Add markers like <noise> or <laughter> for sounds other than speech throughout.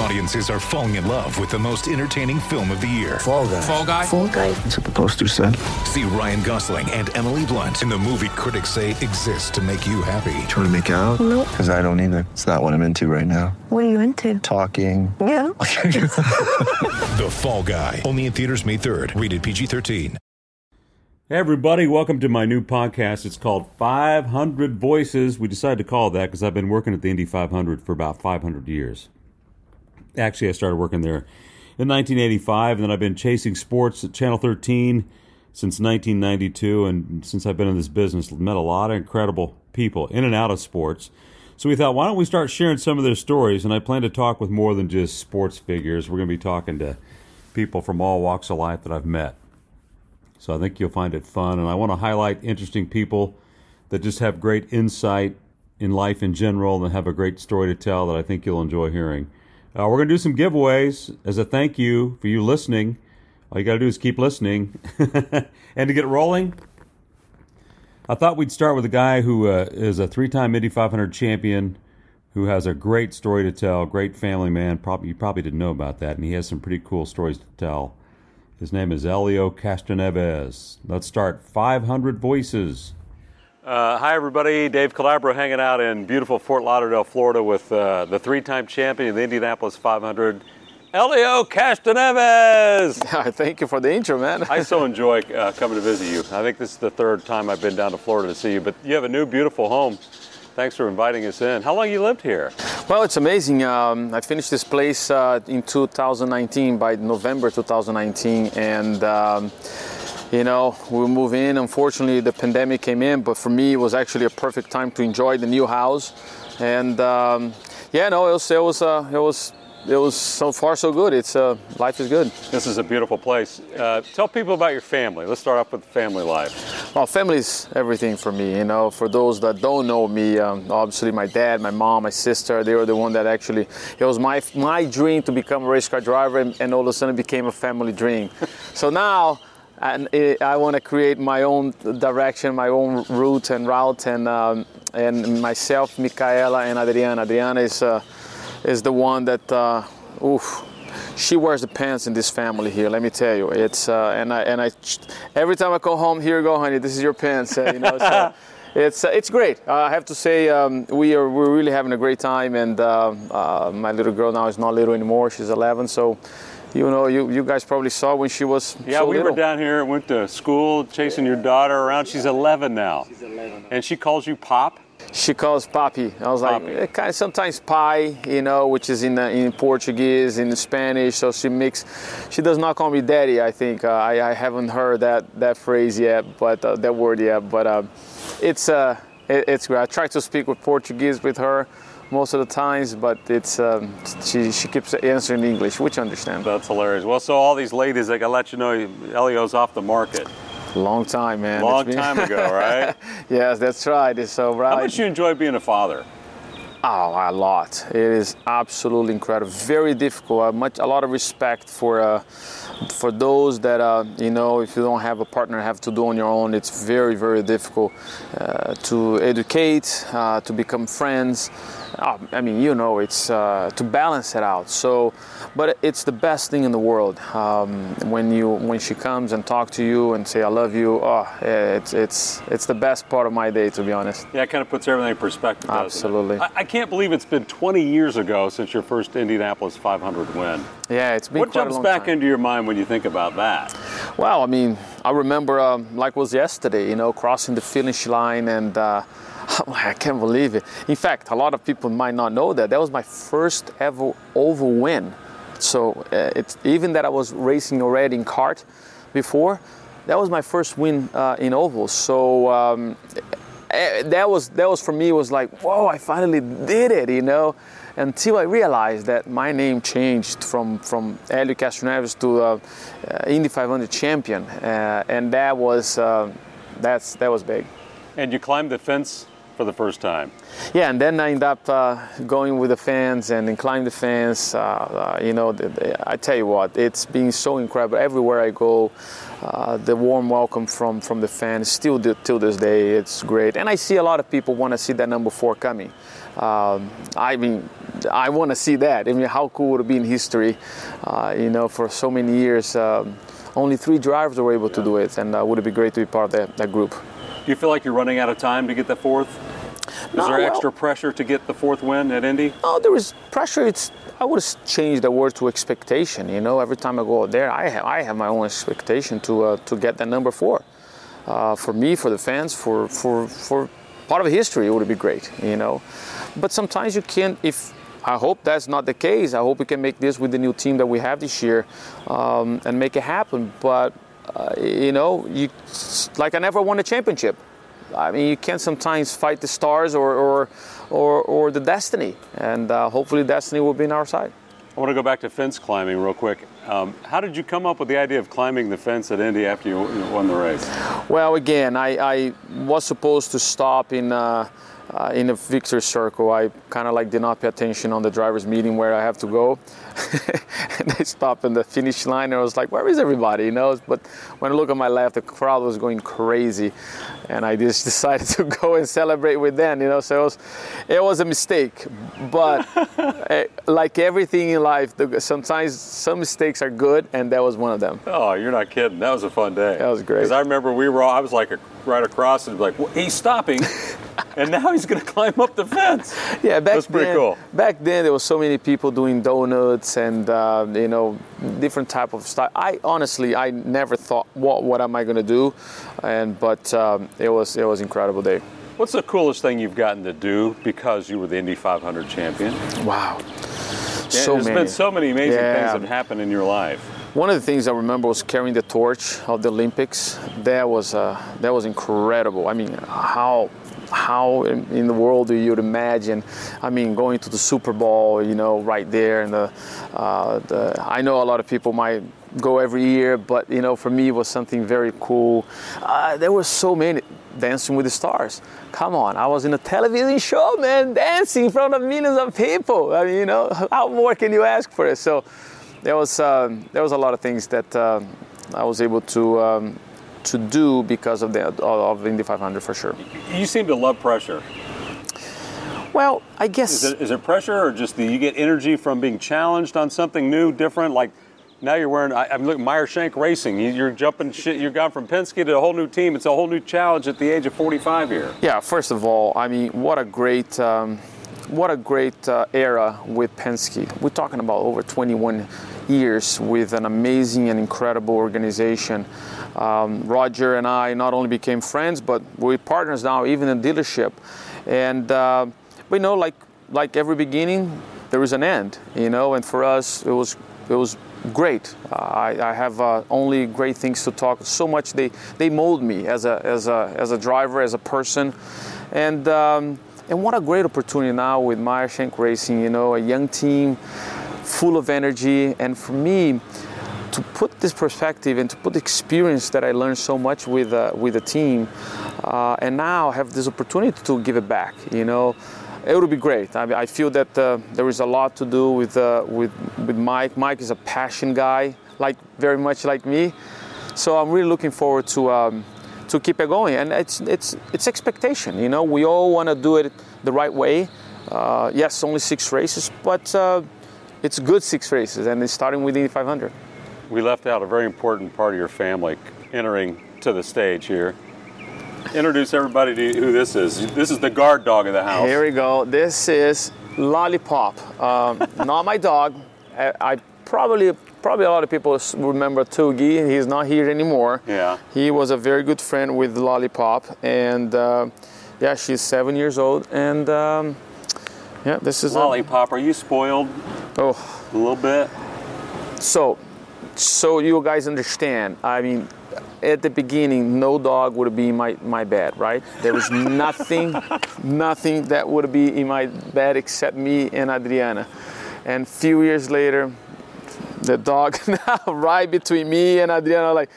Audiences are falling in love with the most entertaining film of the year. Fall guy. Fall Guy. Fall guy. That's what the poster said. See Ryan Gosling and Emily Blunt in the movie critics say exists to make you happy. Trying to make it out? Nope. Because I don't either. It's not what I'm into right now. What are you into? Talking. Yeah. <laughs> <laughs> The Fall Guy. Only in theaters May 3rd. Rated PG-13. Hey everybody, welcome to my new podcast. It's called 500 Voices. We decided to call it that because I've been working at the Indy 500 for about 500 years. Actually, I started working there in 1985, and then I've been chasing sports at Channel 13 since 1992. And since I've been in this business, met a lot of incredible people in and out of sports. So we thought, why don't we start sharing some of their stories? And I plan to talk with more than just sports figures. We're going to be talking to people from all walks of life that I've met. So I think you'll find it fun. And I want to highlight interesting people that just have great insight in life in general and have a great story to tell that I think you'll enjoy hearing. Uh, we're going to do some giveaways as a thank you for you listening. All you got to do is keep listening. <laughs> and to get rolling, I thought we'd start with a guy who uh, is a three time Indy 500 champion who has a great story to tell, great family man. Probably You probably didn't know about that, and he has some pretty cool stories to tell. His name is Helio Castroneves. Let's start 500 Voices. Uh, hi, everybody. Dave Calabro hanging out in beautiful Fort Lauderdale, Florida, with uh, the three time champion of the Indianapolis 500, Helio Castroneves. <laughs> Thank you for the intro, man. I so <laughs> enjoy uh, coming to visit you. I think this is the third time I've been down to Florida to see you, but you have a new, beautiful home. Thanks for inviting us in. How long you lived here? well, it's amazing. Um, I finished this place uh, in 2019, by November 2019, and um, you know we move in. Unfortunately, the pandemic came in, but for me, it was actually a perfect time to enjoy the new house. And um, yeah, no, it was it was uh, it was it was so far so good. It's uh, life is good. This is a beautiful place. Uh, tell people about your family. Let's start off with family life. Well, family is everything for me. You know, for those that don't know me, um, obviously my dad, my mom, my sister, they were the one that actually. It was my my dream to become a race car driver, and, and all of a sudden it became a family dream. <laughs> so now. And it, I want to create my own direction, my own route and route, and um, and myself, Mikaella, and Adriana. Adriana is uh, is the one that, uh, oof, she wears the pants in this family here. Let me tell you, it's uh, and I and I every time I go home, here you go, honey. This is your pants. Uh, you know, so <laughs> it's uh, it's great. Uh, I have to say um, we are we're really having a great time, and uh, uh, my little girl now is not little anymore. She's 11, so. You know, you, you guys probably saw when she was Yeah, so we little. were down here, went to school, chasing your daughter around. She's 11 now. She's 11. And she calls you Pop? She calls papi. I was like, eh, kind of sometimes pai, you know, which is in uh, in Portuguese, in Spanish. So she mix. She does not call me daddy. I think uh, I, I haven't heard that that phrase yet, but uh, that word yet. But uh, it's uh, it, it's great. I try to speak with Portuguese with her most of the times, but it's um, she she keeps answering in English, which I understand. That's hilarious. Well, so all these ladies, I gotta let you know, Helio's off the market. Long time, man. Long been- time ago, <laughs> right? yes, that's right. It's so right. How much you enjoy being a father? Oh, a lot. It is absolutely incredible. Very difficult. Uh, much, a lot of respect for uh, for those that uh, you know. If you don't have a partner, have to do on your own. It's very, very difficult uh, to educate, uh, to become friends. Uh, I mean, you know, it's uh, to balance it out. So, but it's the best thing in the world um, when you when she comes and talk to you and say I love you. Oh, it's it's it's the best part of my day, to be honest. Yeah, it kind of puts everything in perspective. Absolutely. I, I can't believe it's been 20 years ago since your first Indianapolis 500 win. Yeah, it's been What quite a jumps back time. into your mind when you think about that? Well, I mean, I remember um, like was yesterday, you know, crossing the finish line and uh, <laughs> I can't believe it. In fact, a lot of people might not know that. That was my first ever oval win. So uh, it's even that I was racing already in kart before, that was my first win uh, in ovals. So um, eh, that was that was for me was like, whoa, I finally did it, you know. Until I realized that my name changed from from Helio Castroneves to uh, uh, Indy 500 champion, uh, and that was uh, that's that was big. And you climbed the fence for the first time. Yeah, and then I end up uh, going with the fans and climbing the fence. Uh, uh, you know, I tell you what, it's been so incredible. Everywhere I go, uh, the warm welcome from from the fans still do, till this day, it's great. And I see a lot of people want to see that number four coming. Um, I mean, I want to see that. I mean, how cool would it be in history? Uh, you know, for so many years. Um, only three drivers were able to do it, and uh, would it be great to be part of that, that group? Do you feel like you're running out of time to get the fourth? Is No, there well- extra pressure to get the fourth win at Indy? Oh, there was pressure. It's I would have changed the word to expectation. You know, every time I go out there, I have I have my own expectation to uh, to get that number four. Uh, for me, for the fans, for for for part of history, it would be great. You know, but sometimes you can't. If I hope that's not the case. I hope we can make this with the new team that we have this year um, and make it happen. But uh, you know, you like I never won a championship. I mean, you can sometimes fight the stars or, or, or, or the destiny, and uh, hopefully, destiny will be on our side. I want to go back to fence climbing real quick. Um, how did you come up with the idea of climbing the fence at Indy after you won the race? Well, again, I, I was supposed to stop in uh, uh, in the victory circle. I kind of like did not pay attention on the drivers' meeting where I have to go, <laughs> and I stopped in the finish line. And I was like, "Where is everybody?" You know. But when I look at my left, the crowd was going crazy, and I just <laughs> decided to go and celebrate with them. You know, so it was, it was a mistake. But <laughs> eh, like everything in life, the, sometimes some mistakes are good, and that was one of them. Oh, you're not kidding. That was a fun day. That was great. Because I remember we were all, I was like a, right across and like, well, he's stopping, and now he's going to climb up the fence. Yeah, back That's pretty then, cool. Back then, there was so many people doing donuts and uh, you know different type of stuff. I honestly, I never thought, what what am I gonna do? And but um, it was it was incredible day. What's the coolest thing you've gotten to do because you were the Indy 500 champion? Wow, Yeah, so There's many. been so many amazing Yeah. things that happened in your life. One of the things I remember was carrying the torch of the Olympics. That was uh, that was incredible. I mean, how how in, the world do you imagine? I mean, going to the Super Bowl, you know, right there, and the, uh, the I know a lot of people might go every year, but you know, for me, it was something very cool. Uh, there were so many. Dancing with the Stars. Come on, I was in a television show, man, dancing in front of millions of people. I mean, you know, <laughs> how more can you ask for it? So there was um, there was a lot of things that um I was able to um, to do because of the of Indy 500 for sure. You seem to love pressure. Well, I guess Is it, is it pressure or just the you get energy from being challenged on something new, different? Like now you're wearing. I, I'm looking at Meyer Shank Racing. You- You're jumping shit. You've gone from Penske to a whole new team. It's a whole new challenge at the age of 45 here. Yeah, first of all, I mean, what a great, um, what a great uh, era with Penske. We're talking about over 21 years with an amazing and incredible organization. Um, Roger and I not only became friends, but we're partners now, even in dealership. And uh, we know, like like every beginning, there is an end, you know. And for us, it was it was great. Uh, I, I have uh, only great things to talk. So much they they mold me as a as a as a driver, as a person, and um, and what a great opportunity now with Meyer Shank Racing. You know, a young team, full of energy, and for me. To put this perspective and to put the experience that I learned so much with uh, with the team, uh, and now have this opportunity to give it back. You know, it would be great. I, mean, I feel that uh, there is a lot to do with uh, with with Mike. Mike is a passion guy, like very much like me. So I'm really looking forward to um, to keep it going. And it's it's it's expectation. You know, we all want to do it the right way. Uh, yes, only six races, but uh, it's good six races, and it's starting with the 500. We left out a very important part of your family entering to the stage here. Introduce everybody to who this is. This is the guard dog of the house. Here we go. This is Lollipop. Um, <laughs> not my dog. I, I probably probably a lot of people remember Tugi. He's not here anymore. Yeah. He was a very good friend with Lollipop, and uh, yeah, she's seven years old, and um, yeah, this is a- Lollipop, are you spoiled oh, a little bit? so so you guys understand. I mean, at the beginning, no dog would be in my, my bed, right? There was nothing, <laughs> nothing that would be in my bed except me and Adriana. And few years later, the dog <laughs> now right between me and Adriana, like,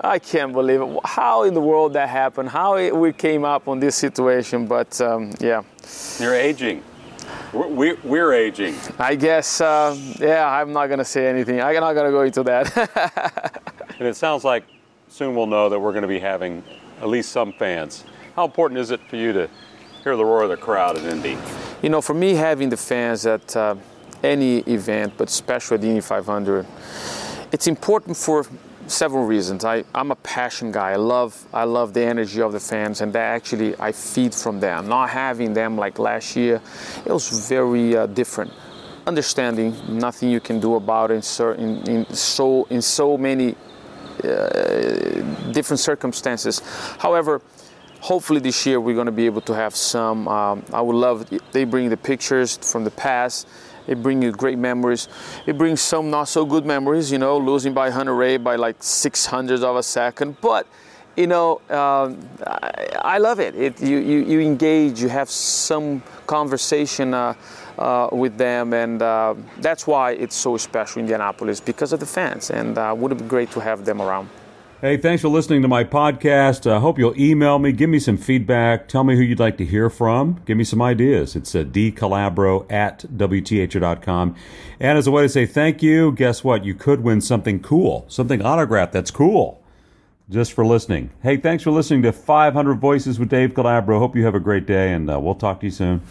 I can't believe it. How in the world that happened? How it, we came up on this situation? But um, yeah, You're aging. We're, we're, aging. I guess uh, yeah. I'm not gonna say anything. I'm not gonna go into that. <laughs> And it sounds like soon we'll know that we're going to be having at least some fans. How important is it for you to hear the roar of the crowd at Indy? you know, for me, having the fans at uh, any event, but especially at the Indy 500, it's important for several reasons. I, I'm a passion guy. I love I love the energy of the fans, and that actually I feed from them. Not having them like last year, it was very uh, different. Understanding nothing you can do about it in, cer- in, in so in so many uh, different circumstances. However, hopefully this year we're going to be able to have some. Um, I would love they bring the pictures from the past. It brings you great memories. It brings some not so good memories, you know, losing by Hunter-Reay by like six hundredths of a second. But you know, um, I, I love it. it you, you, you engage, you have some conversation uh, uh, with them, and uh, that's why it's so special in Indianapolis because of the fans. And uh, would be great to have them around. Hey, thanks for listening to my podcast. I hope you'll email me, give me some feedback, tell me who you'd like to hear from, give me some ideas. It's uh, dcalabro at WTHR.com. And as a way to say thank you, guess what? You could win something cool, something autographed that's cool, just for listening. Hey, thanks for listening to 500 Voices with Dave Calabro. Hope you have a great day, and uh, we'll talk to you soon.